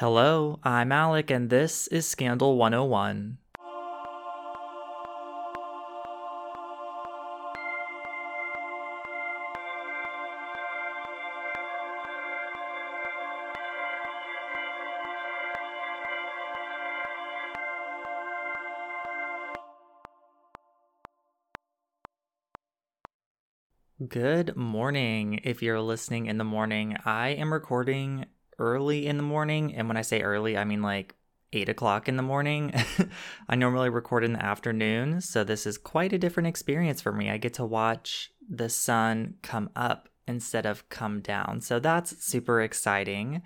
Hello, I'm Alec, and this is Scandal 101. Good morning. If you're listening in the morning, I am recording early in the morning. And when I say early, I mean like eight o'clock in the morning. I normally record in the afternoon. So this is quite a different experience for me. I get to watch the sun come up instead of come down. So that's super exciting.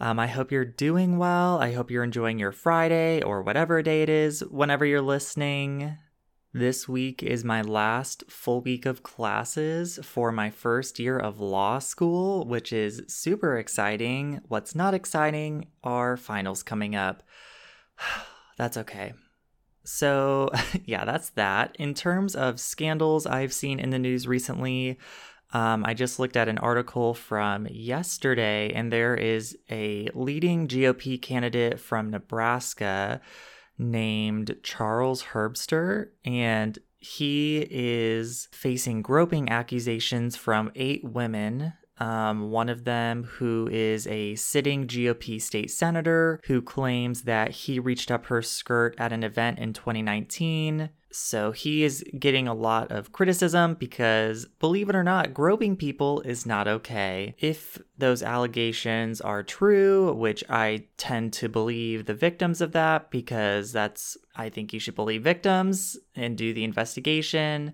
Um, I hope you're doing well. I hope you're enjoying your Friday or whatever day it is whenever you're listening. This week is my last full week of classes for my first year of law school, which is super exciting. What's not exciting are finals coming up. that's okay. So, yeah, that's that. In terms of scandals I've seen in the news recently, um, I just looked at an article from yesterday, and there is a leading GOP candidate from Nebraska named Charles Herbster, and he is facing groping accusations from eight women. Um, one of them, who is a sitting GOP state senator, who claims that he reached up her skirt at an event in 2019. So he is getting a lot of criticism because, believe it or not, groping people is not okay. If those allegations are true, which I tend to believe the victims of that because that's, I think you should believe victims and do the investigation.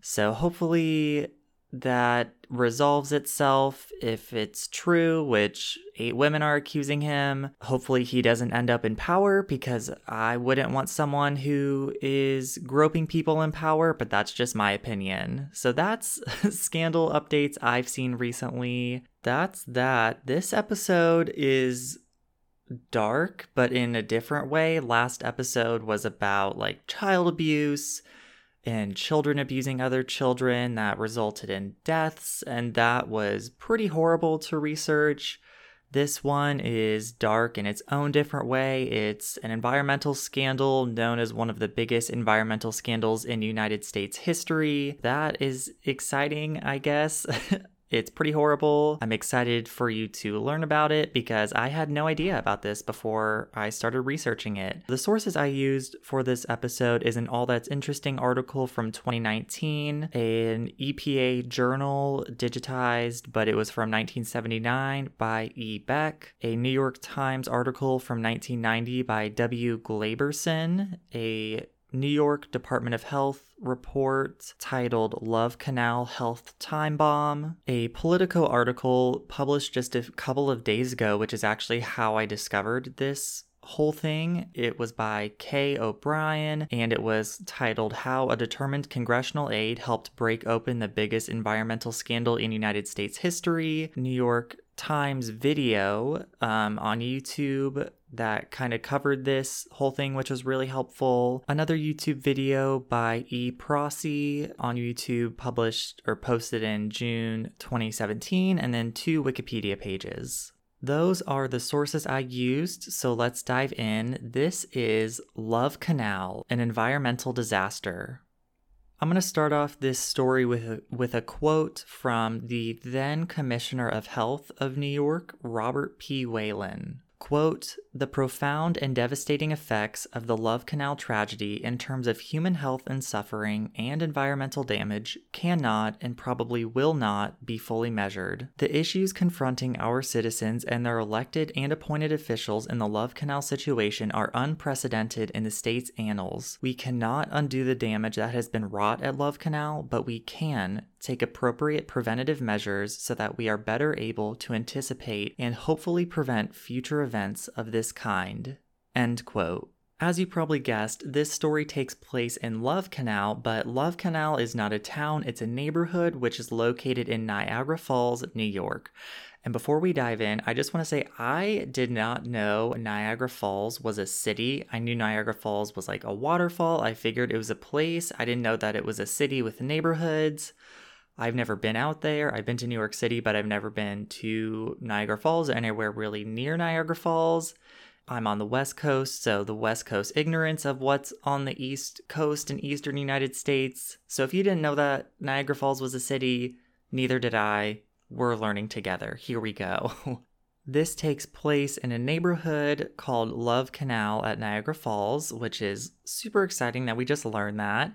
So hopefully that resolves itself if it's true, which eight women are accusing him. Hopefully, he doesn't end up in power because I wouldn't want someone who is groping people in power, but that's just my opinion. So, that's scandal updates I've seen recently. That's that. This episode is dark, but in a different way. Last episode was about like child abuse and children abusing other children that resulted in deaths, and that was pretty horrible to research. This one is dark in its own different way. It's an environmental scandal known as one of the biggest environmental scandals in United States history. That is exciting, I guess. It's pretty horrible. I'm excited for you to learn about it because I had no idea about this before I started researching it. The sources I used for this episode is an All That's Interesting article from 2019, an EPA journal digitized, but it was from 1979 by E. Beck, a New York Times article from 1990 by W. Glaberson, a New York Department of Health report titled Love Canal Health Time Bomb, a Politico article published just a couple of days ago, which is actually how I discovered this whole thing. It was by Kay O'Brien and it was titled How a Determined Congressional Aide Helped Break Open the Biggest Environmental Scandal in United States History. New York Times video um, on YouTube that kind of covered this whole thing, which was really helpful. Another YouTube video by E. Prosy on YouTube, published or posted in June 2017, and then two Wikipedia pages. Those are the sources I used, so let's dive in. This is Love Canal, an environmental disaster. I'm going to start off this story with a, with a quote from the then Commissioner of Health of New York, Robert P. Whalen. Quote, the profound and devastating effects of the Love Canal tragedy in terms of human health and suffering and environmental damage cannot and probably will not be fully measured. The issues confronting our citizens and their elected and appointed officials in the Love Canal situation are unprecedented in the state's annals. We cannot undo the damage that has been wrought at Love Canal, but we can take appropriate preventative measures so that we are better able to anticipate and hopefully prevent future events of this kind. End quote. As you probably guessed, this story takes place in Love Canal, but Love Canal is not a town, it's a neighborhood which is located in Niagara Falls, New York. And before we dive in, I just want to say I did not know Niagara Falls was a city. I knew Niagara Falls was like a waterfall. I figured it was a place. I didn't know that it was a city with neighborhoods. I've never been out there. I've been to New York City, but I've never been to Niagara Falls anywhere really near Niagara Falls. I'm on the West Coast, so the West Coast ignorance of what's on the East Coast in Eastern United States. So if you didn't know that Niagara Falls was a city, neither did I. We're learning together. Here we go. this takes place in a neighborhood called Love Canal at Niagara Falls, which is super exciting that we just learned that.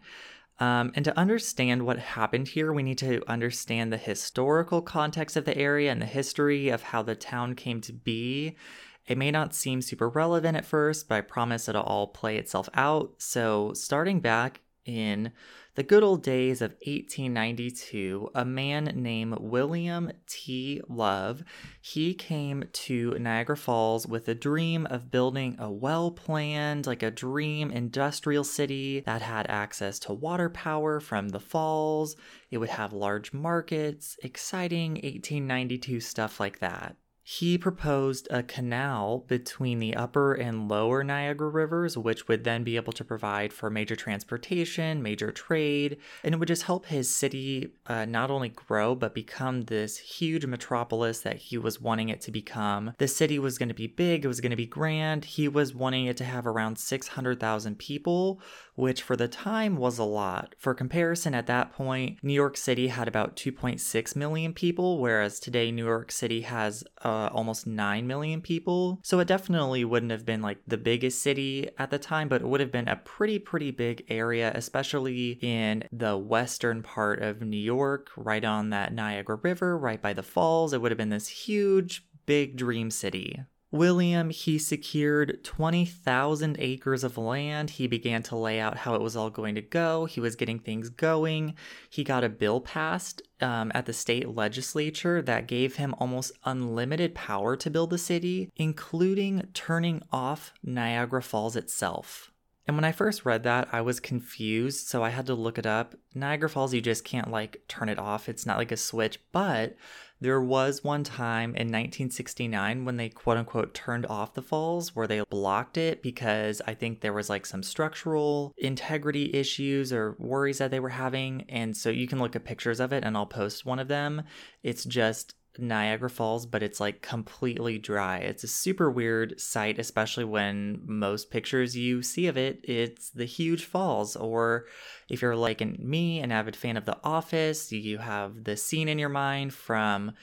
Um, and to understand what happened here, we need to understand the historical context of the area and the history of how the town came to be. It may not seem super relevant at first, but I promise it'll all play itself out. So, starting back in the good old days of 1892, a man named William T. Love, he came to Niagara Falls with a dream of building a well-planned, like a dream industrial city that had access to water power from the falls. It would have large markets, exciting 1892 stuff like that. He proposed a canal between the upper and lower Niagara rivers, which would then be able to provide for major transportation, major trade, and it would just help his city uh, not only grow, but become this huge metropolis that he was wanting it to become. The city was going to be big, it was going to be grand. He was wanting it to have around 600,000 people, which for the time was a lot. For comparison, at that point, New York City had about 2.6 million people, whereas today New York City has uh, Uh, almost 9 million people. So it definitely wouldn't have been like the biggest city at the time, but it would have been a pretty, pretty big area, especially in the western part of New York, right on that Niagara River, right by the falls. It would have been this huge, big dream city. William, he secured 20,000 acres of land. He began to lay out how it was all going to go. He was getting things going. He got a bill passed um, at the state legislature that gave him almost unlimited power to build the city, including turning off Niagara Falls itself. And when I first read that, I was confused, so I had to look it up. Niagara Falls, you just can't like turn it off. It's not like a switch, but there was one time in 1969 when they quote unquote turned off the falls where they blocked it because I think there was like some structural integrity issues or worries that they were having. And so you can look at pictures of it and I'll post one of them. It's just Niagara Falls, but it's like completely dry. It's a super weird sight, especially when most pictures you see of it, it's the huge falls. Or if you're like me, an avid fan of The Office, you have the scene in your mind from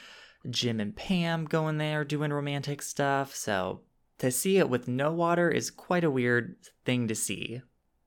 Jim and Pam going there doing romantic stuff. So to see it with no water is quite a weird thing to see.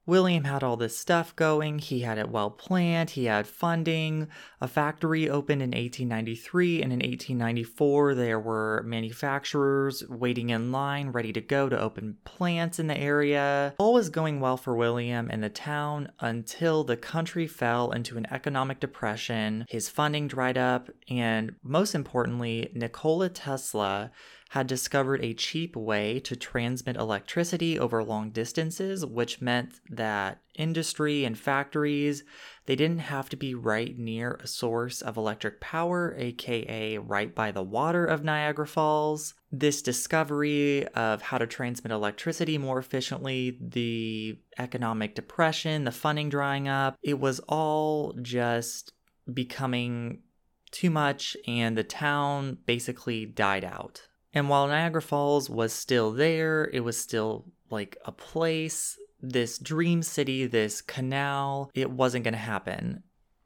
William had all this stuff going. He had it well planned. He had funding. A factory opened in 1893, and in 1894, there were manufacturers waiting in line, ready to go to open plants in the area. All was going well for William and the town until the country fell into an economic depression. His funding dried up, and most importantly, Nikola Tesla had discovered a cheap way to transmit electricity over long distances, which meant that industry and factories, they didn't have to be right near a source of electric power, aka right by the water of Niagara Falls. This discovery of how to transmit electricity more efficiently, the economic depression, the funding drying up, it was all just becoming too much, and the town basically died out. And while Niagara Falls was still there, it was still like a place, this dream city, this canal, it wasn't going to happen.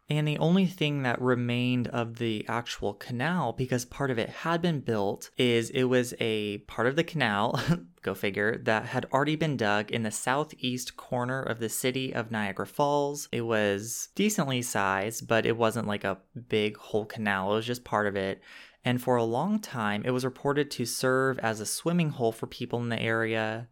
And the only thing that remained of the actual canal, because part of it had been built, is it was a part of the canal, go figure, that had already been dug in the southeast corner of the city of Niagara Falls. It was decently sized, but it wasn't like a big whole canal, it was just part of it and for a long time it was reported to serve as a swimming hole for people in the area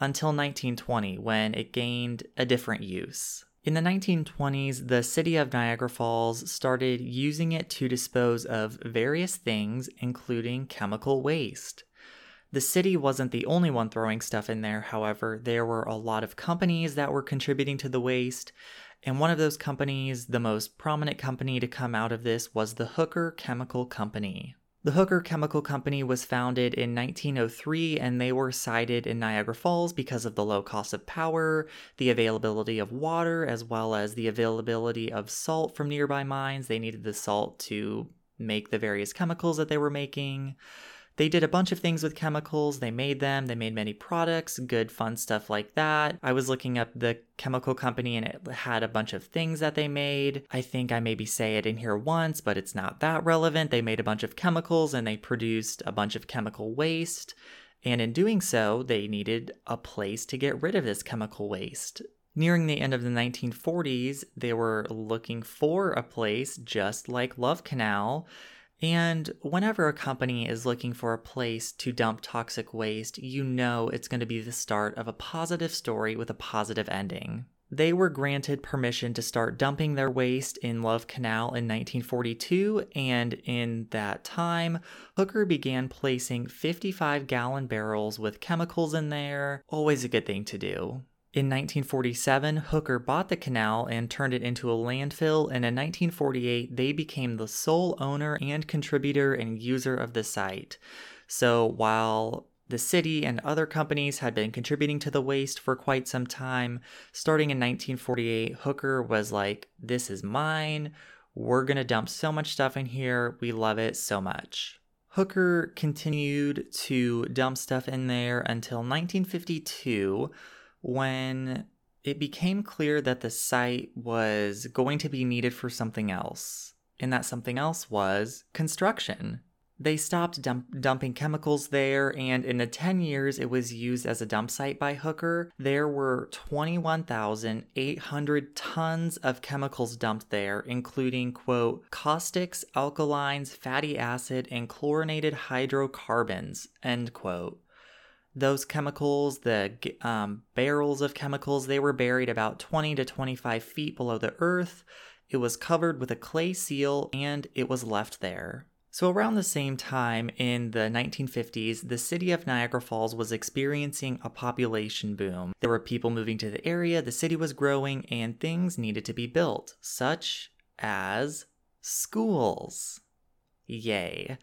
until 1920 when it gained a different use. In the 1920s, the city of Niagara Falls started using it to dispose of various things, including chemical waste. The city wasn't the only one throwing stuff in there, however, there were a lot of companies that were contributing to the waste, and one of those companies, the most prominent company to come out of this, was the Hooker Chemical Company. The Hooker Chemical Company was founded in 1903 and they were sited in Niagara Falls because of the low cost of power, the availability of water, as well as the availability of salt from nearby mines. They needed the salt to make the various chemicals that they were making. They did a bunch of things with chemicals. They made them, they made many products, good, fun stuff like that. I was looking up the chemical company and it had a bunch of things that they made. I think I maybe say it in here once, but it's not that relevant. They made a bunch of chemicals and they produced a bunch of chemical waste. And in doing so, they needed a place to get rid of this chemical waste. Nearing the end of the 1940s, they were looking for a place just like Love Canal and whenever a company is looking for a place to dump toxic waste, you know it's going to be the start of a positive story with a positive ending. They were granted permission to start dumping their waste in Love Canal in 1942, and in that time, Hooker began placing 55 gallon barrels with chemicals in there. Always a good thing to do. In 1947, Hooker bought the canal and turned it into a landfill, and in 1948, they became the sole owner and contributor and user of the site. So while the city and other companies had been contributing to the waste for quite some time, starting in 1948, Hooker was like, This is mine. We're going to dump so much stuff in here. We love it so much. Hooker continued to dump stuff in there until 1952 when it became clear that the site was going to be needed for something else, and that something else was construction. They stopped dump- dumping chemicals there, and in the 10 years it was used as a dump site by Hooker, there were 21,800 tons of chemicals dumped there, including, quote, caustics, alkalines, fatty acid, and chlorinated hydrocarbons, end quote those chemicals, the um, barrels of chemicals, they were buried about 20 to 25 feet below the earth. It was covered with a clay seal and it was left there. So, around the same time in the 1950s, the city of Niagara Falls was experiencing a population boom. There were people moving to the area, the city was growing, and things needed to be built, such as schools. Yay.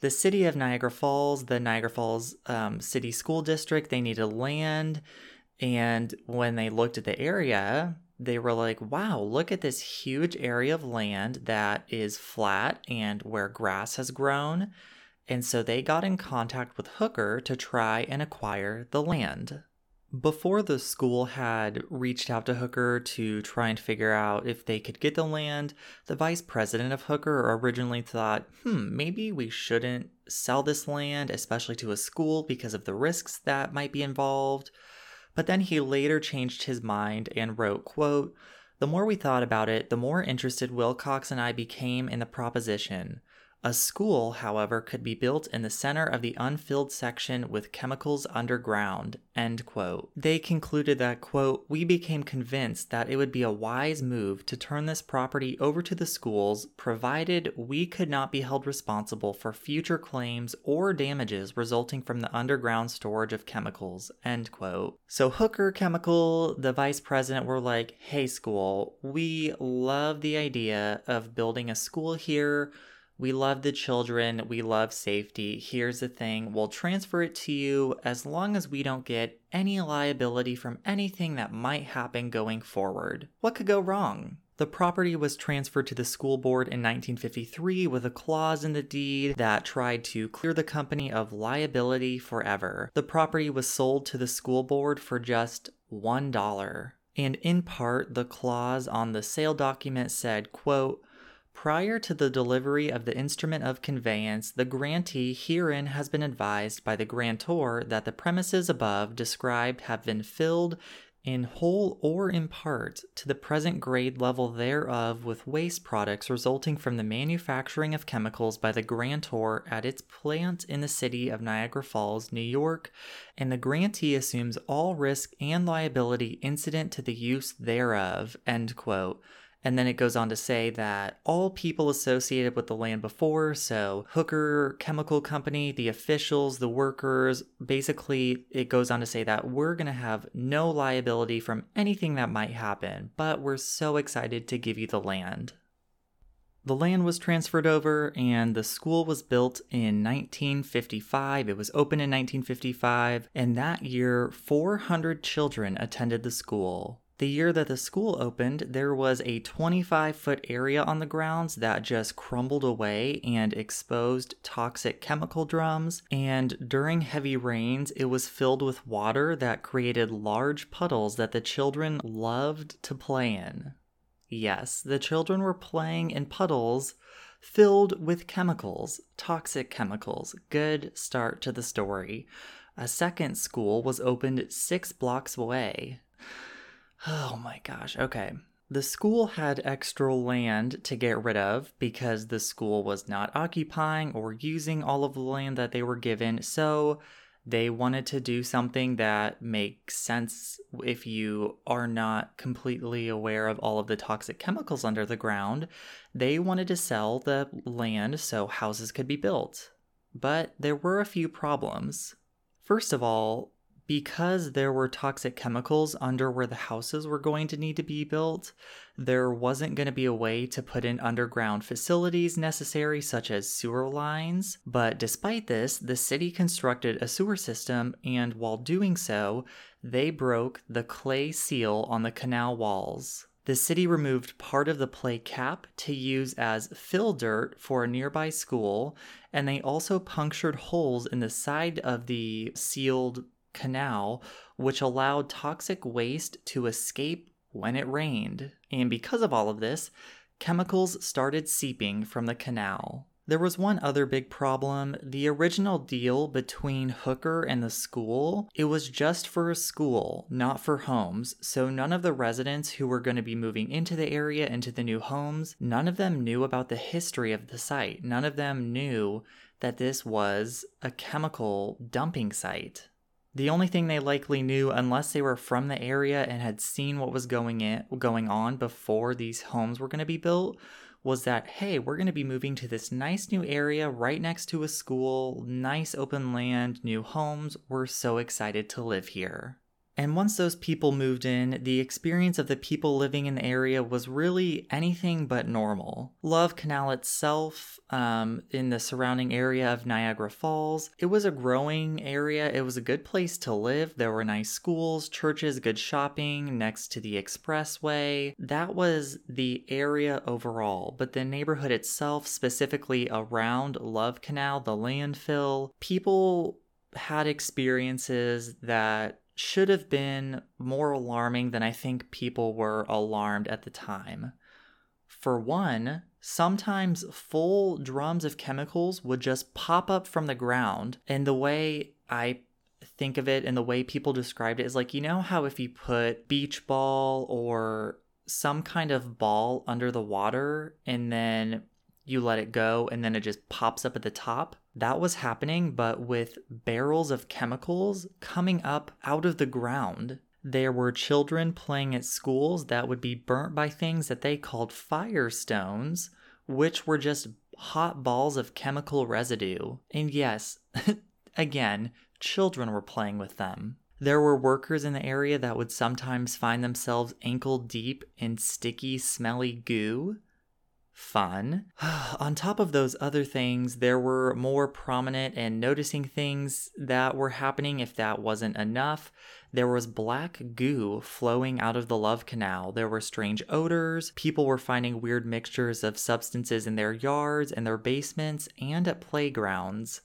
The city of Niagara Falls, the Niagara Falls um, City School District, they needed land. And when they looked at the area, they were like, wow, look at this huge area of land that is flat and where grass has grown. And so they got in contact with Hooker to try and acquire the land. Before the school had reached out to Hooker to try and figure out if they could get the land, the vice president of Hooker originally thought, hmm, maybe we shouldn't sell this land, especially to a school, because of the risks that might be involved. But then he later changed his mind and wrote, quote, The more we thought about it, the more interested Wilcox and I became in the proposition. A school, however, could be built in the center of the unfilled section with chemicals underground. End quote. They concluded that, quote, we became convinced that it would be a wise move to turn this property over to the schools, provided we could not be held responsible for future claims or damages resulting from the underground storage of chemicals. End quote. So Hooker Chemical, the vice president, were like, hey, school, we love the idea of building a school here we love the children. We love safety. Here's the thing we'll transfer it to you as long as we don't get any liability from anything that might happen going forward. What could go wrong? The property was transferred to the school board in 1953 with a clause in the deed that tried to clear the company of liability forever. The property was sold to the school board for just $1. And in part, the clause on the sale document said, quote, Prior to the delivery of the instrument of conveyance, the grantee herein has been advised by the grantor that the premises above described have been filled in whole or in part to the present grade level thereof with waste products resulting from the manufacturing of chemicals by the grantor at its plant in the city of Niagara Falls, New York, and the grantee assumes all risk and liability incident to the use thereof. End quote. And then it goes on to say that all people associated with the land before, so Hooker Chemical Company, the officials, the workers, basically it goes on to say that we're going to have no liability from anything that might happen, but we're so excited to give you the land. The land was transferred over and the school was built in 1955. It was opened in 1955, and that year, 400 children attended the school. The year that the school opened, there was a 25 foot area on the grounds that just crumbled away and exposed toxic chemical drums. And during heavy rains, it was filled with water that created large puddles that the children loved to play in. Yes, the children were playing in puddles filled with chemicals, toxic chemicals. Good start to the story. A second school was opened six blocks away. Oh my gosh, okay. The school had extra land to get rid of because the school was not occupying or using all of the land that they were given, so they wanted to do something that makes sense if you are not completely aware of all of the toxic chemicals under the ground. They wanted to sell the land so houses could be built. But there were a few problems. First of all, because there were toxic chemicals under where the houses were going to need to be built, there wasn't going to be a way to put in underground facilities necessary, such as sewer lines. But despite this, the city constructed a sewer system, and while doing so, they broke the clay seal on the canal walls. The city removed part of the clay cap to use as fill dirt for a nearby school, and they also punctured holes in the side of the sealed canal, which allowed toxic waste to escape when it rained. And because of all of this, chemicals started seeping from the canal. There was one other big problem. The original deal between Hooker and the school, it was just for a school, not for homes. So none of the residents who were going to be moving into the area, into the new homes, none of them knew about the history of the site. None of them knew that this was a chemical dumping site. The only thing they likely knew, unless they were from the area and had seen what was going in, going on before these homes were going to be built, was that hey, we're going to be moving to this nice new area right next to a school, nice open land, new homes. We're so excited to live here. And once those people moved in, the experience of the people living in the area was really anything but normal. Love Canal itself, um, in the surrounding area of Niagara Falls, it was a growing area. It was a good place to live. There were nice schools, churches, good shopping next to the expressway. That was the area overall. But the neighborhood itself, specifically around Love Canal, the landfill, people had experiences that should have been more alarming than I think people were alarmed at the time. For one, sometimes full drums of chemicals would just pop up from the ground, and the way I think of it and the way people described it is like you know how if you put beach ball or some kind of ball under the water and then you let it go and then it just pops up at the top. That was happening, but with barrels of chemicals coming up out of the ground. There were children playing at schools that would be burnt by things that they called firestones, which were just hot balls of chemical residue. And yes, again, children were playing with them. There were workers in the area that would sometimes find themselves ankle deep in sticky, smelly goo fun. On top of those other things, there were more prominent and noticing things that were happening if that wasn't enough. There was black goo flowing out of the love canal. There were strange odors. People were finding weird mixtures of substances in their yards and their basements and at playgrounds.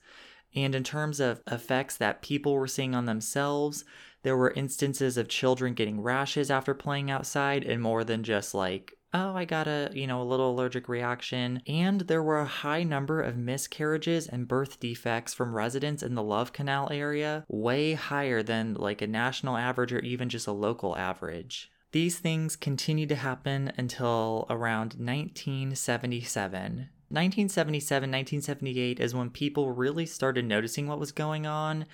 And in terms of effects that people were seeing on themselves, there were instances of children getting rashes after playing outside and more than just like oh, I got a, you know, a little allergic reaction. And there were a high number of miscarriages and birth defects from residents in the Love Canal area, way higher than like a national average or even just a local average. These things continued to happen until around 1977. 1977, 1978 is when people really started noticing what was going on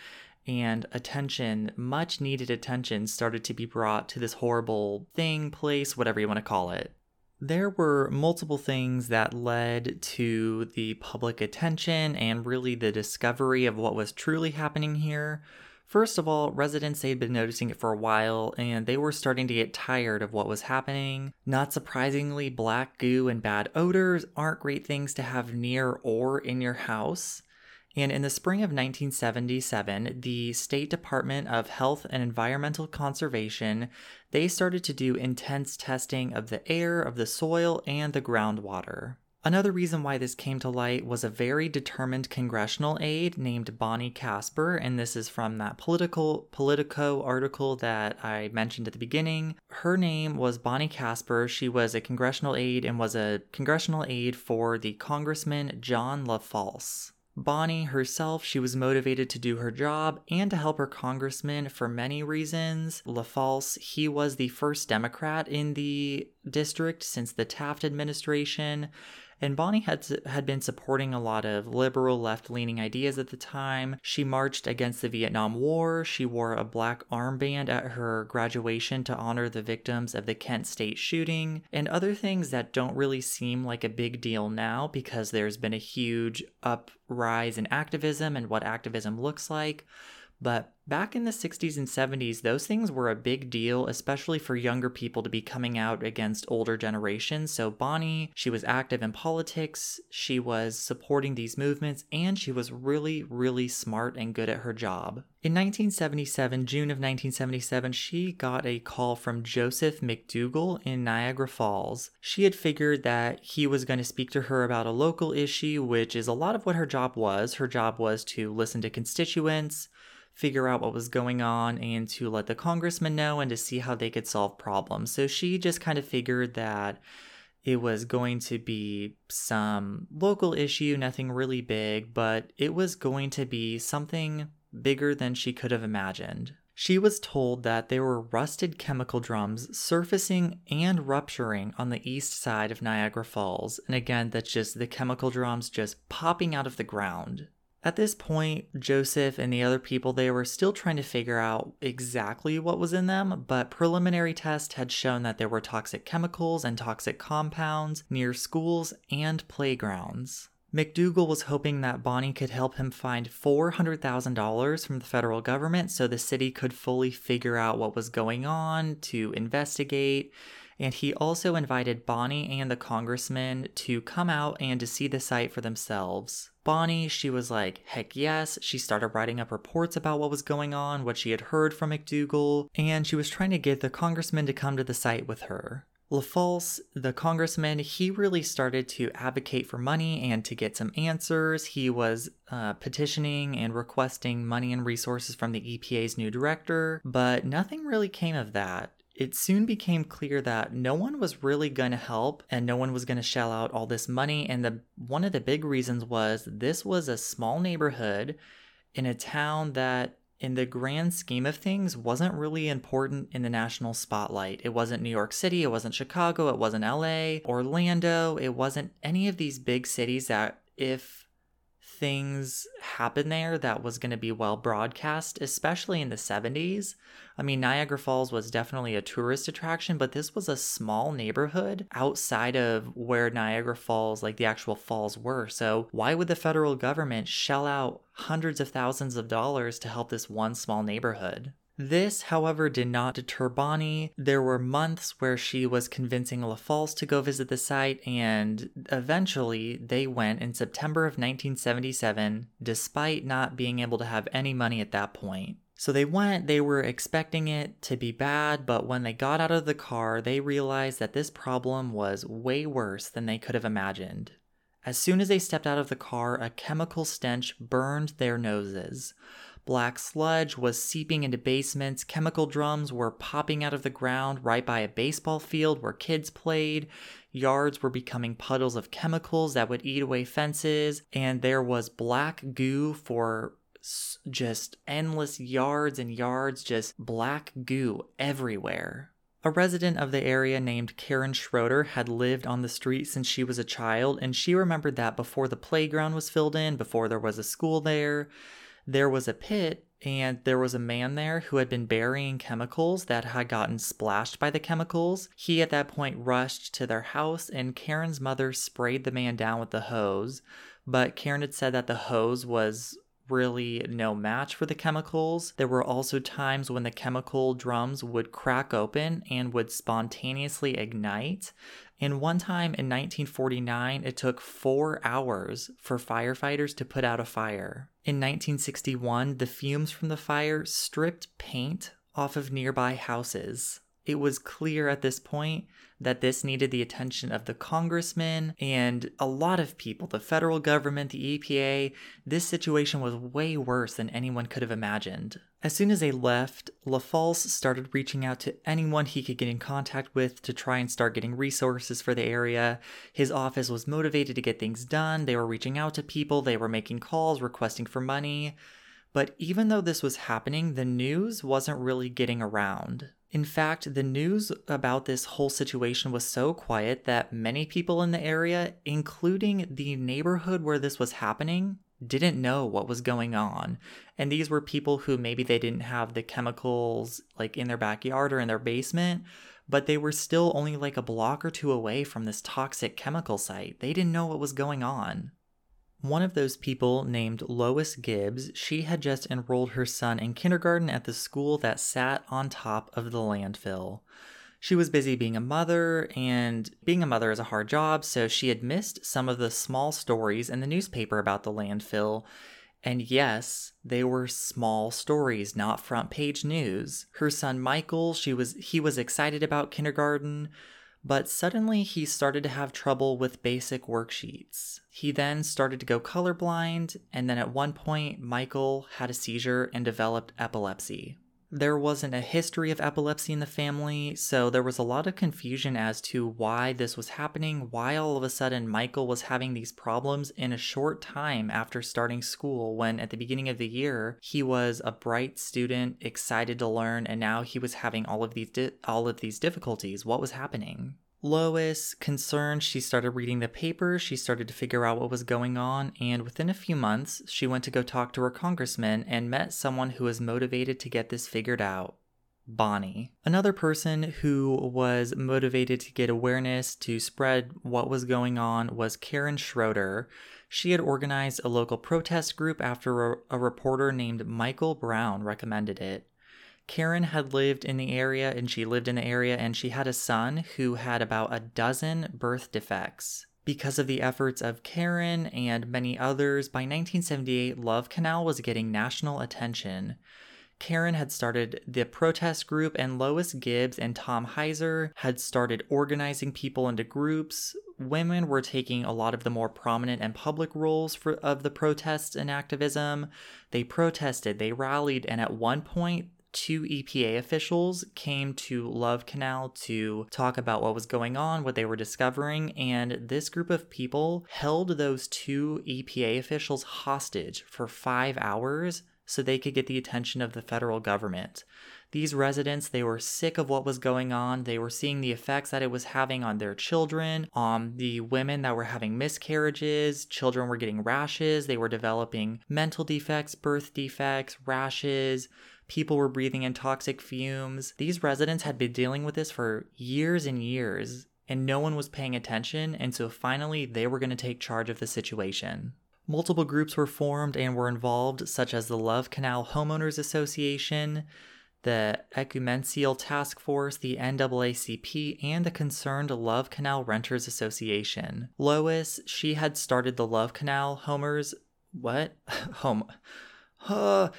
and attention, much needed attention, started to be brought to this horrible thing, place, whatever you want to call it. There were multiple things that led to the public attention and really the discovery of what was truly happening here. First of all, residents had been noticing it for a while and they were starting to get tired of what was happening. Not surprisingly, black goo and bad odors aren't great things to have near or in your house. And in the spring of 1977, the State Department of Health and Environmental Conservation, they started to do intense testing of the air, of the soil, and the groundwater. Another reason why this came to light was a very determined congressional aide named Bonnie Casper, and this is from that political Politico article that I mentioned at the beginning. Her name was Bonnie Casper. She was a congressional aide and was a congressional aide for the Congressman John LaFalce. Bonnie herself, she was motivated to do her job and to help her congressman for many reasons. LaFalce, he was the first Democrat in the district since the Taft administration. And Bonnie had had been supporting a lot of liberal left-leaning ideas at the time. She marched against the Vietnam War. She wore a black armband at her graduation to honor the victims of the Kent State shooting and other things that don't really seem like a big deal now because there's been a huge uprise in activism and what activism looks like. But back in the 60s and 70s, those things were a big deal, especially for younger people to be coming out against older generations. So Bonnie, she was active in politics, she was supporting these movements, and she was really, really smart and good at her job. In 1977, June of 1977, she got a call from Joseph McDougal in Niagara Falls. She had figured that he was going to speak to her about a local issue, which is a lot of what her job was. Her job was to listen to constituents, figure out what was going on and to let the congressman know and to see how they could solve problems. So she just kind of figured that it was going to be some local issue, nothing really big, but it was going to be something bigger than she could have imagined. She was told that there were rusted chemical drums surfacing and rupturing on the east side of Niagara Falls. And again, that's just the chemical drums just popping out of the ground. At this point, Joseph and the other people they were still trying to figure out exactly what was in them, but preliminary tests had shown that there were toxic chemicals and toxic compounds near schools and playgrounds. McDougal was hoping that Bonnie could help him find $400,000 from the federal government so the city could fully figure out what was going on, to investigate, and he also invited Bonnie and the congressman to come out and to see the site for themselves. Bonnie, she was like, heck yes. She started writing up reports about what was going on, what she had heard from McDougal, and she was trying to get the congressman to come to the site with her. LaFalce, the congressman, he really started to advocate for money and to get some answers. He was uh, petitioning and requesting money and resources from the EPA's new director, but nothing really came of that it soon became clear that no one was really going to help and no one was going to shell out all this money and the one of the big reasons was this was a small neighborhood in a town that in the grand scheme of things wasn't really important in the national spotlight. It wasn't New York City, it wasn't Chicago, it wasn't LA, Orlando, it wasn't any of these big cities that if things happen there that was going to be well broadcast, especially in the 70s. I mean, Niagara Falls was definitely a tourist attraction, but this was a small neighborhood outside of where Niagara Falls, like the actual falls, were. So, why would the federal government shell out hundreds of thousands of dollars to help this one small neighborhood? This, however, did not deter Bonnie. There were months where she was convincing LaFalce to go visit the site, and eventually they went in September of 1977, despite not being able to have any money at that point. So they went, they were expecting it to be bad, but when they got out of the car, they realized that this problem was way worse than they could have imagined. As soon as they stepped out of the car, a chemical stench burned their noses. Black sludge was seeping into basements. Chemical drums were popping out of the ground right by a baseball field where kids played. Yards were becoming puddles of chemicals that would eat away fences. And there was black goo for just endless yards and yards, just black goo everywhere. A resident of the area named Karen Schroeder had lived on the street since she was a child, and she remembered that before the playground was filled in, before there was a school there, there was a pit and there was a man there who had been burying chemicals that had gotten splashed by the chemicals. He at that point rushed to their house and Karen's mother sprayed the man down with the hose, but Karen had said that the hose was really no match for the chemicals. There were also times when the chemical drums would crack open and would spontaneously ignite. And one time in 1949, it took four hours for firefighters to put out a fire. In 1961, the fumes from the fire stripped paint off of nearby houses. It was clear at this point that this needed the attention of the congressmen and a lot of people, the federal government, the EPA. This situation was way worse than anyone could have imagined. As soon as they left, LaFalce started reaching out to anyone he could get in contact with to try and start getting resources for the area. His office was motivated to get things done. They were reaching out to people, they were making calls, requesting for money. But even though this was happening, the news wasn't really getting around. In fact, the news about this whole situation was so quiet that many people in the area, including the neighborhood where this was happening, didn't know what was going on. And these were people who maybe they didn't have the chemicals like in their backyard or in their basement, but they were still only like a block or two away from this toxic chemical site. They didn't know what was going on. One of those people, named Lois Gibbs, she had just enrolled her son in kindergarten at the school that sat on top of the landfill. She was busy being a mother, and being a mother is a hard job, so she had missed some of the small stories in the newspaper about the landfill. And yes, they were small stories, not front page news. Her son Michael, she was he was excited about kindergarten, but suddenly he started to have trouble with basic worksheets. He then started to go colorblind, and then at one point, Michael had a seizure and developed epilepsy. There wasn't a history of epilepsy in the family, so there was a lot of confusion as to why this was happening, why all of a sudden Michael was having these problems in a short time after starting school, when at the beginning of the year he was a bright student, excited to learn, and now he was having all of these di- all of these difficulties. What was happening? Lois, concerned, she started reading the paper, she started to figure out what was going on, and within a few months, she went to go talk to her congressman and met someone who was motivated to get this figured out. Bonnie. Another person who was motivated to get awareness to spread what was going on was Karen Schroeder. She had organized a local protest group after a, a reporter named Michael Brown recommended it. Karen had lived in the area and she lived in the area and she had a son who had about a dozen birth defects. Because of the efforts of Karen and many others, by 1978, Love Canal was getting national attention. Karen had started the protest group, and Lois Gibbs and Tom Heiser had started organizing people into groups. Women were taking a lot of the more prominent and public roles for, of the protests and activism. They protested, they rallied, and at one point, two EPA officials came to Love Canal to talk about what was going on, what they were discovering, and this group of people held those two EPA officials hostage for five hours so they could get the attention of the federal government. These residents, they were sick of what was going on. They were seeing the effects that it was having on their children, on the women that were having miscarriages. Children were getting rashes. They were developing mental defects, birth defects, rashes. People were breathing in toxic fumes. These residents had been dealing with this for years and years, and no one was paying attention, and so finally they were going to take charge of the situation. Multiple groups were formed and were involved, such as the Love Canal Homeowners Association, the Ecumenical Task Force, the NAACP, and the Concerned Love Canal Renters Association. Lois, she had started the Love Canal Homers. What? Home. Uh,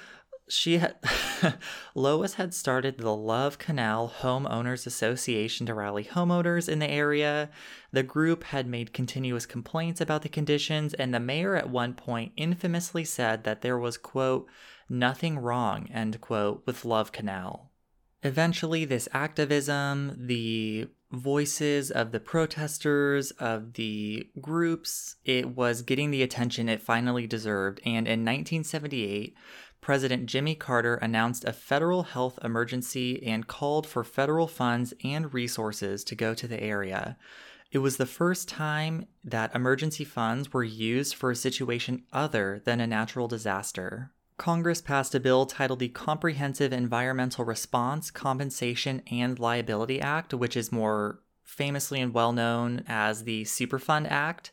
she had Lois had started the Love Canal Homeowners Association to rally homeowners in the area. The group had made continuous complaints about the conditions, and the mayor at one point infamously said that there was, quote, nothing wrong, end quote, with Love Canal. Eventually, this activism, the voices of the protesters, of the groups, it was getting the attention it finally deserved. And in 1978, President Jimmy Carter announced a federal health emergency and called for federal funds and resources to go to the area. It was the first time that emergency funds were used for a situation other than a natural disaster. Congress passed a bill titled the Comprehensive Environmental Response, Compensation, and Liability Act, which is more famously and well known as the Superfund Act.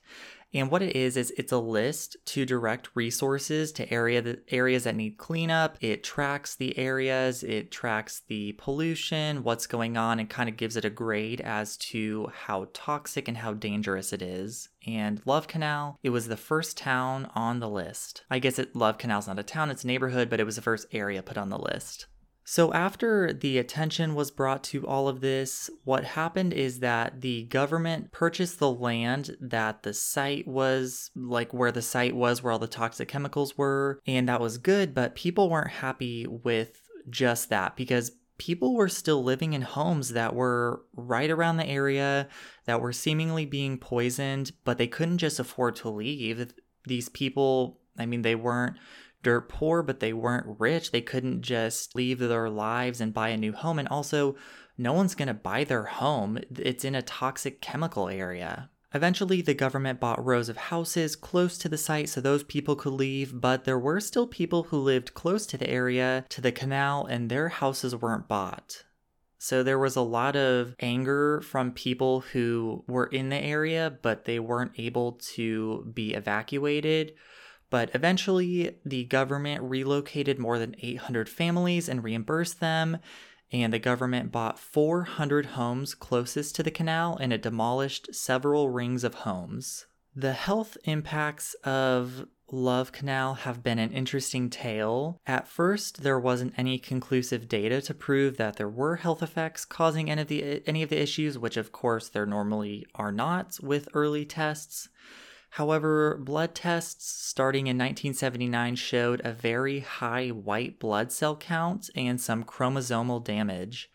And what it is is it's a list to direct resources to area the areas that need cleanup. It tracks the areas, it tracks the pollution, what's going on, and kind of gives it a grade as to how toxic and how dangerous it is. And Love Canal, it was the first town on the list. I guess it Love Canal's not a town, it's a neighborhood, but it was the first area put on the list. So, after the attention was brought to all of this, what happened is that the government purchased the land that the site was, like where the site was, where all the toxic chemicals were, and that was good, but people weren't happy with just that because people were still living in homes that were right around the area that were seemingly being poisoned, but they couldn't just afford to leave. These people, I mean, they weren't dirt poor, but they weren't rich. They couldn't just leave their lives and buy a new home. And also, no one's going to buy their home. It's in a toxic chemical area. Eventually, the government bought rows of houses close to the site so those people could leave, but there were still people who lived close to the area, to the canal, and their houses weren't bought. So there was a lot of anger from people who were in the area, but they weren't able to be evacuated but eventually, the government relocated more than 800 families and reimbursed them. And the government bought 400 homes closest to the canal and it demolished several rings of homes. The health impacts of Love Canal have been an interesting tale. At first, there wasn't any conclusive data to prove that there were health effects causing any of the any of the issues, which of course there normally are not with early tests. However, blood tests starting in 1979 showed a very high white blood cell count and some chromosomal damage.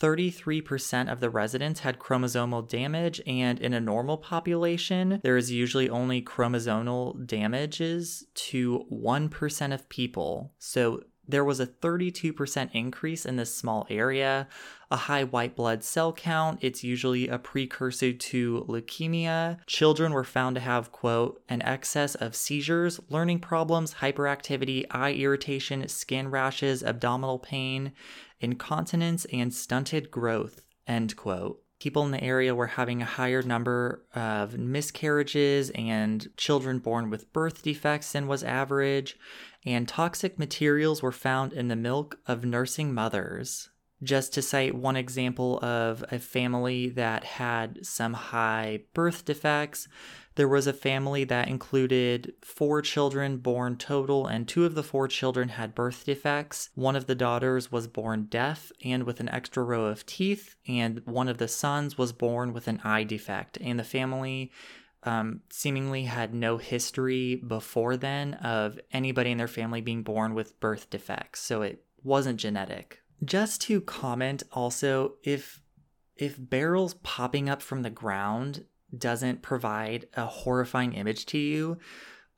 33% of the residents had chromosomal damage, and in a normal population, there is usually only chromosomal damages to 1% of people. So there was a 32% increase in this small area, a high white blood cell count. It's usually a precursor to leukemia. Children were found to have, quote, an excess of seizures, learning problems, hyperactivity, eye irritation, skin rashes, abdominal pain, incontinence, and stunted growth, end quote people in the area were having a higher number of miscarriages and children born with birth defects than was average, and toxic materials were found in the milk of nursing mothers. Just to cite one example of a family that had some high birth defects, there was a family that included four children born total, and two of the four children had birth defects. One of the daughters was born deaf and with an extra row of teeth, and one of the sons was born with an eye defect. And the family um, seemingly had no history before then of anybody in their family being born with birth defects, so it wasn't genetic. Just to comment also, if if barrels popping up from the ground doesn't provide a horrifying image to you,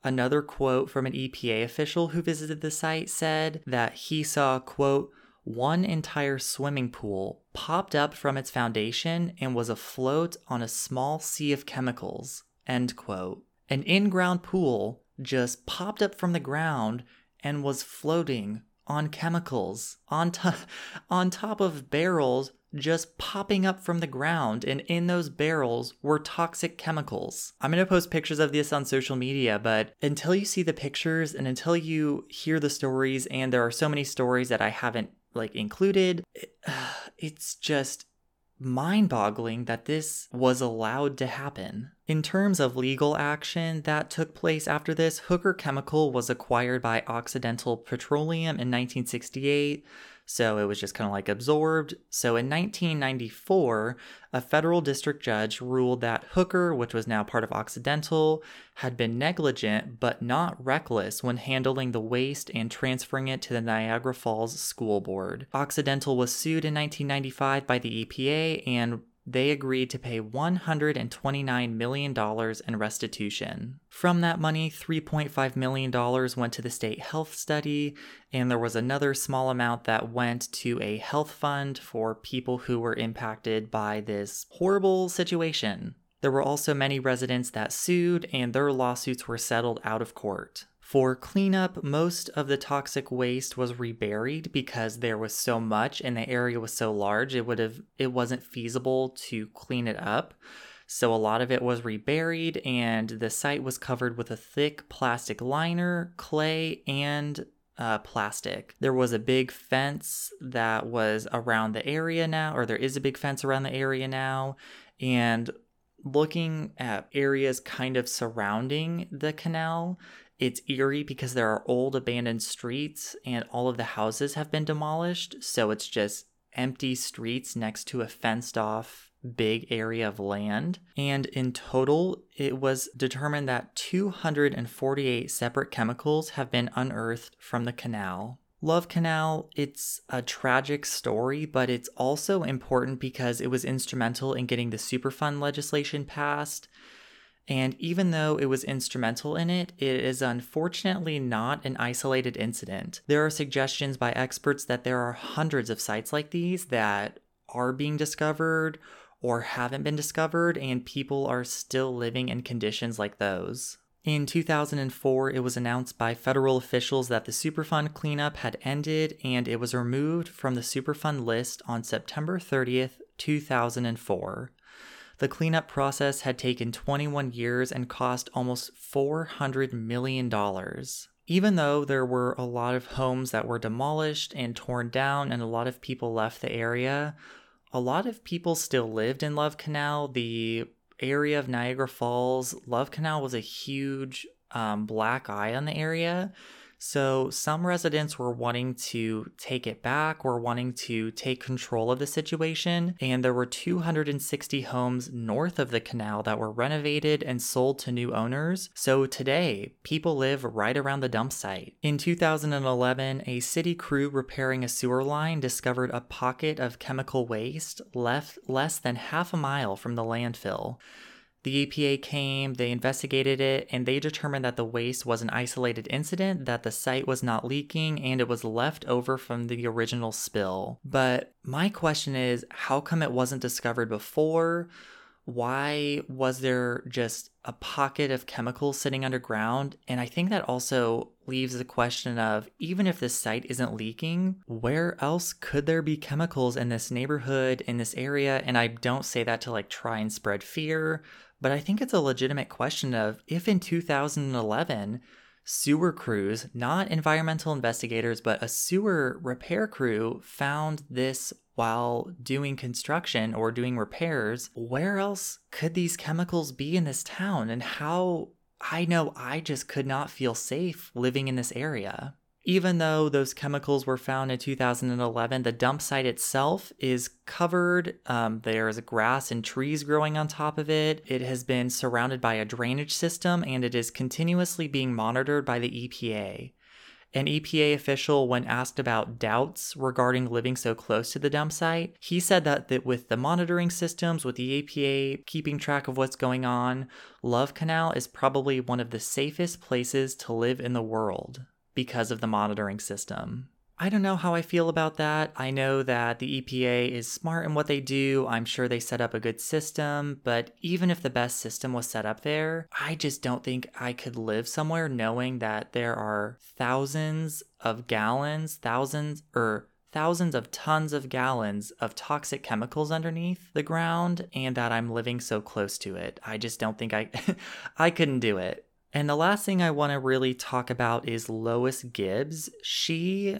another quote from an EPA official who visited the site said that he saw, quote, one entire swimming pool popped up from its foundation and was afloat on a small sea of chemicals, end quote. An in ground pool just popped up from the ground and was floating on chemicals on, on top of barrels just popping up from the ground, and in those barrels were toxic chemicals. I'm gonna post pictures of this on social media, but until you see the pictures and until you hear the stories, and there are so many stories that I haven't like included, it, uh, it's just mind boggling that this was allowed to happen. In terms of legal action that took place after this, Hooker Chemical was acquired by Occidental Petroleum in 1968. So it was just kind of like absorbed. So in 1994, a federal district judge ruled that Hooker, which was now part of Occidental, had been negligent but not reckless when handling the waste and transferring it to the Niagara Falls School Board. Occidental was sued in 1995 by the EPA and they agreed to pay $129 million in restitution. From that money, $3.5 million went to the state health study, and there was another small amount that went to a health fund for people who were impacted by this horrible situation. There were also many residents that sued, and their lawsuits were settled out of court. For cleanup, most of the toxic waste was reburied because there was so much and the area was so large it would have it wasn't feasible to clean it up. So a lot of it was reburied, and the site was covered with a thick plastic liner, clay, and uh, plastic. There was a big fence that was around the area now, or there is a big fence around the area now. And looking at areas kind of surrounding the canal, it's eerie because there are old abandoned streets and all of the houses have been demolished. So it's just empty streets next to a fenced off big area of land. And in total, it was determined that 248 separate chemicals have been unearthed from the canal. Love Canal, it's a tragic story, but it's also important because it was instrumental in getting the Superfund legislation passed and even though it was instrumental in it, it is unfortunately not an isolated incident. There are suggestions by experts that there are hundreds of sites like these that are being discovered or haven't been discovered, and people are still living in conditions like those. In 2004, it was announced by federal officials that the Superfund cleanup had ended and it was removed from the Superfund list on September 30th, 2004. The cleanup process had taken 21 years and cost almost $400 million. Even though there were a lot of homes that were demolished and torn down, and a lot of people left the area, a lot of people still lived in Love Canal. The area of Niagara Falls, Love Canal was a huge um, black eye on the area. So some residents were wanting to take it back were wanting to take control of the situation, and there were 260 homes north of the canal that were renovated and sold to new owners. So today, people live right around the dump site. In 2011, a city crew repairing a sewer line discovered a pocket of chemical waste left less than half a mile from the landfill. The EPA came, they investigated it, and they determined that the waste was an isolated incident, that the site was not leaking, and it was left over from the original spill. But my question is how come it wasn't discovered before? Why was there just a pocket of chemicals sitting underground? And I think that also leaves the question of even if this site isn't leaking, where else could there be chemicals in this neighborhood, in this area? And I don't say that to like try and spread fear, but I think it's a legitimate question of if in 2011, sewer crews, not environmental investigators, but a sewer repair crew found this while doing construction or doing repairs, where else could these chemicals be in this town? And how I know I just could not feel safe living in this area. Even though those chemicals were found in 2011, the dump site itself is covered. Um, there's grass and trees growing on top of it. It has been surrounded by a drainage system and it is continuously being monitored by the EPA. An EPA official, when asked about doubts regarding living so close to the dump site, he said that, that with the monitoring systems, with the EPA keeping track of what's going on, Love Canal is probably one of the safest places to live in the world because of the monitoring system. I don't know how I feel about that. I know that the EPA is smart in what they do. I'm sure they set up a good system, but even if the best system was set up there, I just don't think I could live somewhere knowing that there are thousands of gallons, thousands or thousands of tons of gallons of toxic chemicals underneath the ground and that I'm living so close to it. I just don't think I I couldn't do it. And the last thing I want to really talk about is Lois Gibbs. She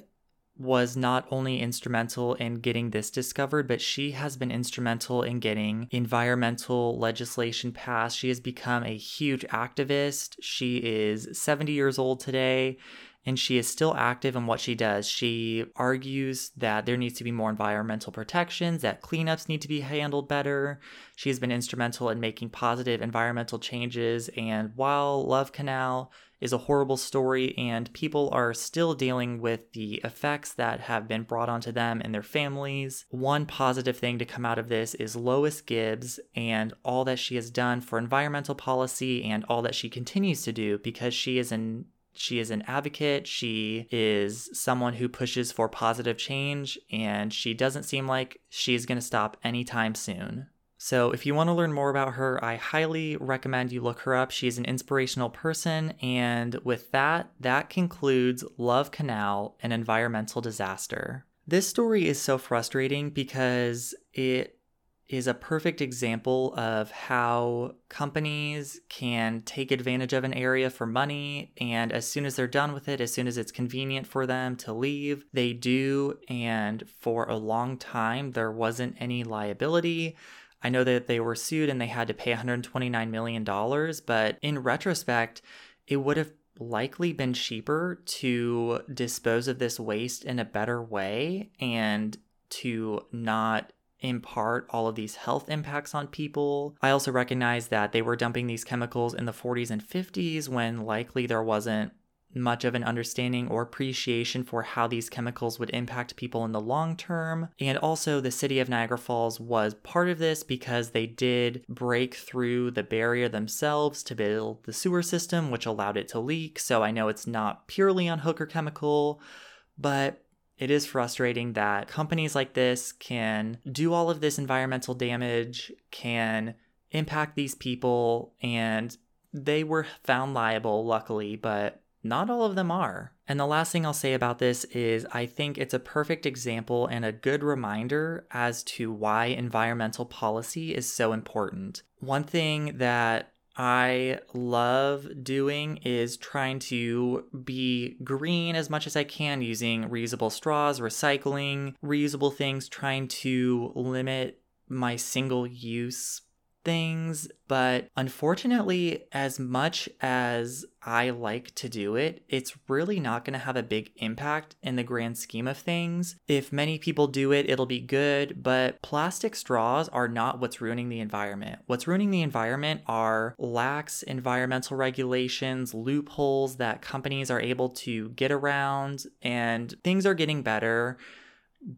was not only instrumental in getting this discovered, but she has been instrumental in getting environmental legislation passed. She has become a huge activist. She is 70 years old today and she is still active in what she does. She argues that there needs to be more environmental protections, that cleanups need to be handled better. She has been instrumental in making positive environmental changes. And while Love Canal is a horrible story and people are still dealing with the effects that have been brought onto them and their families, one positive thing to come out of this is Lois Gibbs and all that she has done for environmental policy and all that she continues to do because she is an she is an advocate. She is someone who pushes for positive change, and she doesn't seem like she's going to stop anytime soon. So, if you want to learn more about her, I highly recommend you look her up. She is an inspirational person. And with that, that concludes Love Canal, an environmental disaster. This story is so frustrating because it is a perfect example of how companies can take advantage of an area for money. And as soon as they're done with it, as soon as it's convenient for them to leave, they do. And for a long time, there wasn't any liability. I know that they were sued and they had to pay $129 million, but in retrospect, it would have likely been cheaper to dispose of this waste in a better way and to not impart all of these health impacts on people. I also recognize that they were dumping these chemicals in the 40s and 50s when likely there wasn't much of an understanding or appreciation for how these chemicals would impact people in the long term. And also, the city of Niagara Falls was part of this because they did break through the barrier themselves to build the sewer system, which allowed it to leak. So I know it's not purely on Hooker Chemical, but it is frustrating that companies like this can do all of this environmental damage, can impact these people, and they were found liable, luckily, but not all of them are. And the last thing I'll say about this is I think it's a perfect example and a good reminder as to why environmental policy is so important. One thing that I love doing is trying to be green as much as I can using reusable straws, recycling, reusable things, trying to limit my single use things, but unfortunately, as much as I like to do it, it's really not going to have a big impact in the grand scheme of things. If many people do it, it'll be good, but plastic straws are not what's ruining the environment. What's ruining the environment are lax environmental regulations, loopholes that companies are able to get around, and things are getting better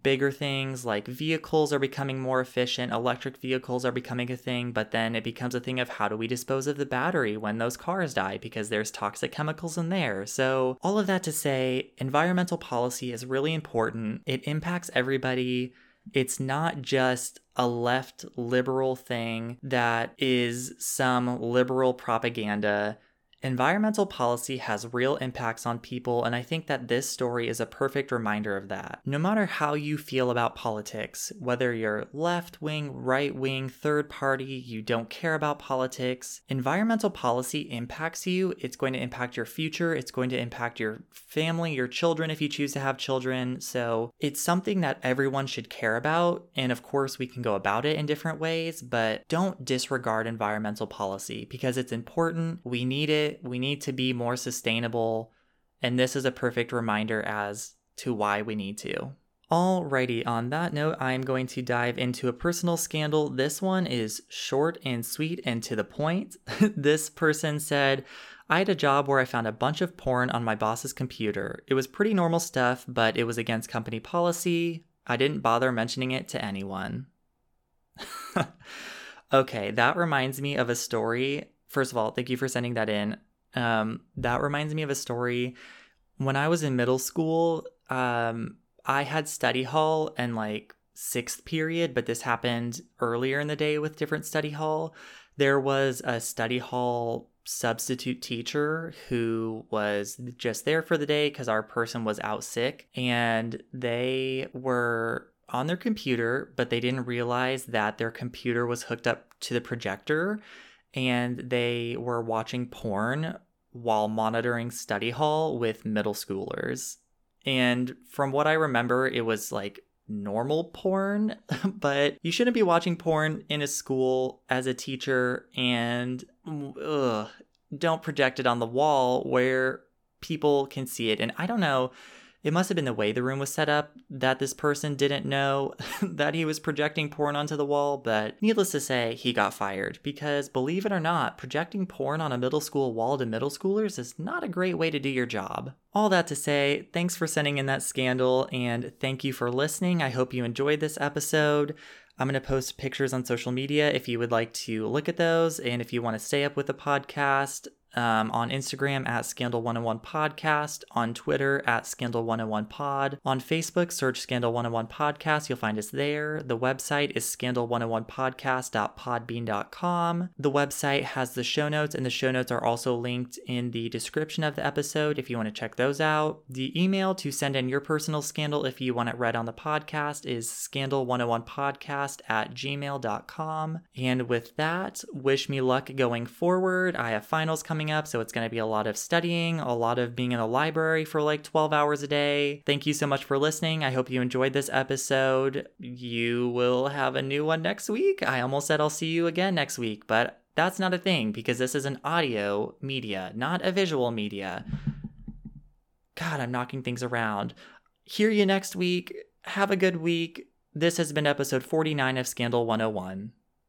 bigger things like vehicles are becoming more efficient, electric vehicles are becoming a thing, but then it becomes a thing of how do we dispose of the battery when those cars die because there's toxic chemicals in there. So, all of that to say, environmental policy is really important. It impacts everybody. It's not just a left liberal thing that is some liberal propaganda Environmental policy has real impacts on people, and I think that this story is a perfect reminder of that. No matter how you feel about politics, whether you're left wing, right wing, third party, you don't care about politics, environmental policy impacts you. It's going to impact your future, it's going to impact your family, your children if you choose to have children. So it's something that everyone should care about. And of course, we can go about it in different ways, but don't disregard environmental policy because it's important. We need it we need to be more sustainable. And this is a perfect reminder as to why we need to. Alrighty, on that note, I'm going to dive into a personal scandal. This one is short and sweet and to the point. this person said, I had a job where I found a bunch of porn on my boss's computer. It was pretty normal stuff, but it was against company policy. I didn't bother mentioning it to anyone. okay, that reminds me of a story first of all, thank you for sending that in. Um, that reminds me of a story. When I was in middle school, um, I had study hall and like sixth period, but this happened earlier in the day with different study hall. There was a study hall substitute teacher who was just there for the day because our person was out sick and they were on their computer, but they didn't realize that their computer was hooked up to the projector and they were watching porn while monitoring study hall with middle schoolers. And from what I remember, it was like normal porn, but you shouldn't be watching porn in a school as a teacher and ugh, don't project it on the wall where people can see it. And I don't know it must have been the way the room was set up that this person didn't know that he was projecting porn onto the wall, but needless to say, he got fired because believe it or not, projecting porn on a middle school wall to middle schoolers is not a great way to do your job. All that to say, thanks for sending in that scandal and thank you for listening. I hope you enjoyed this episode. I'm going to post pictures on social media if you would like to look at those and if you want to stay up with the podcast. Um, on Instagram at Scandal 101 Podcast, on Twitter at Scandal 101 Pod. On Facebook, search Scandal 101 Podcast. You'll find us there. The website is scandal101podcast.podbean.com. The website has the show notes, and the show notes are also linked in the description of the episode if you want to check those out. The email to send in your personal scandal if you want it read on the podcast is scandal101podcast at gmail.com. And with that, wish me luck going forward. I have finals coming up, so it's going to be a lot of studying, a lot of being in the library for like 12 hours a day. Thank you so much for listening. I hope you enjoyed this episode. You will have a new one next week. I almost said I'll see you again next week, but that's not a thing because this is an audio media, not a visual media. God, I'm knocking things around. Hear you next week. Have a good week. This has been episode 49 of Scandal 101.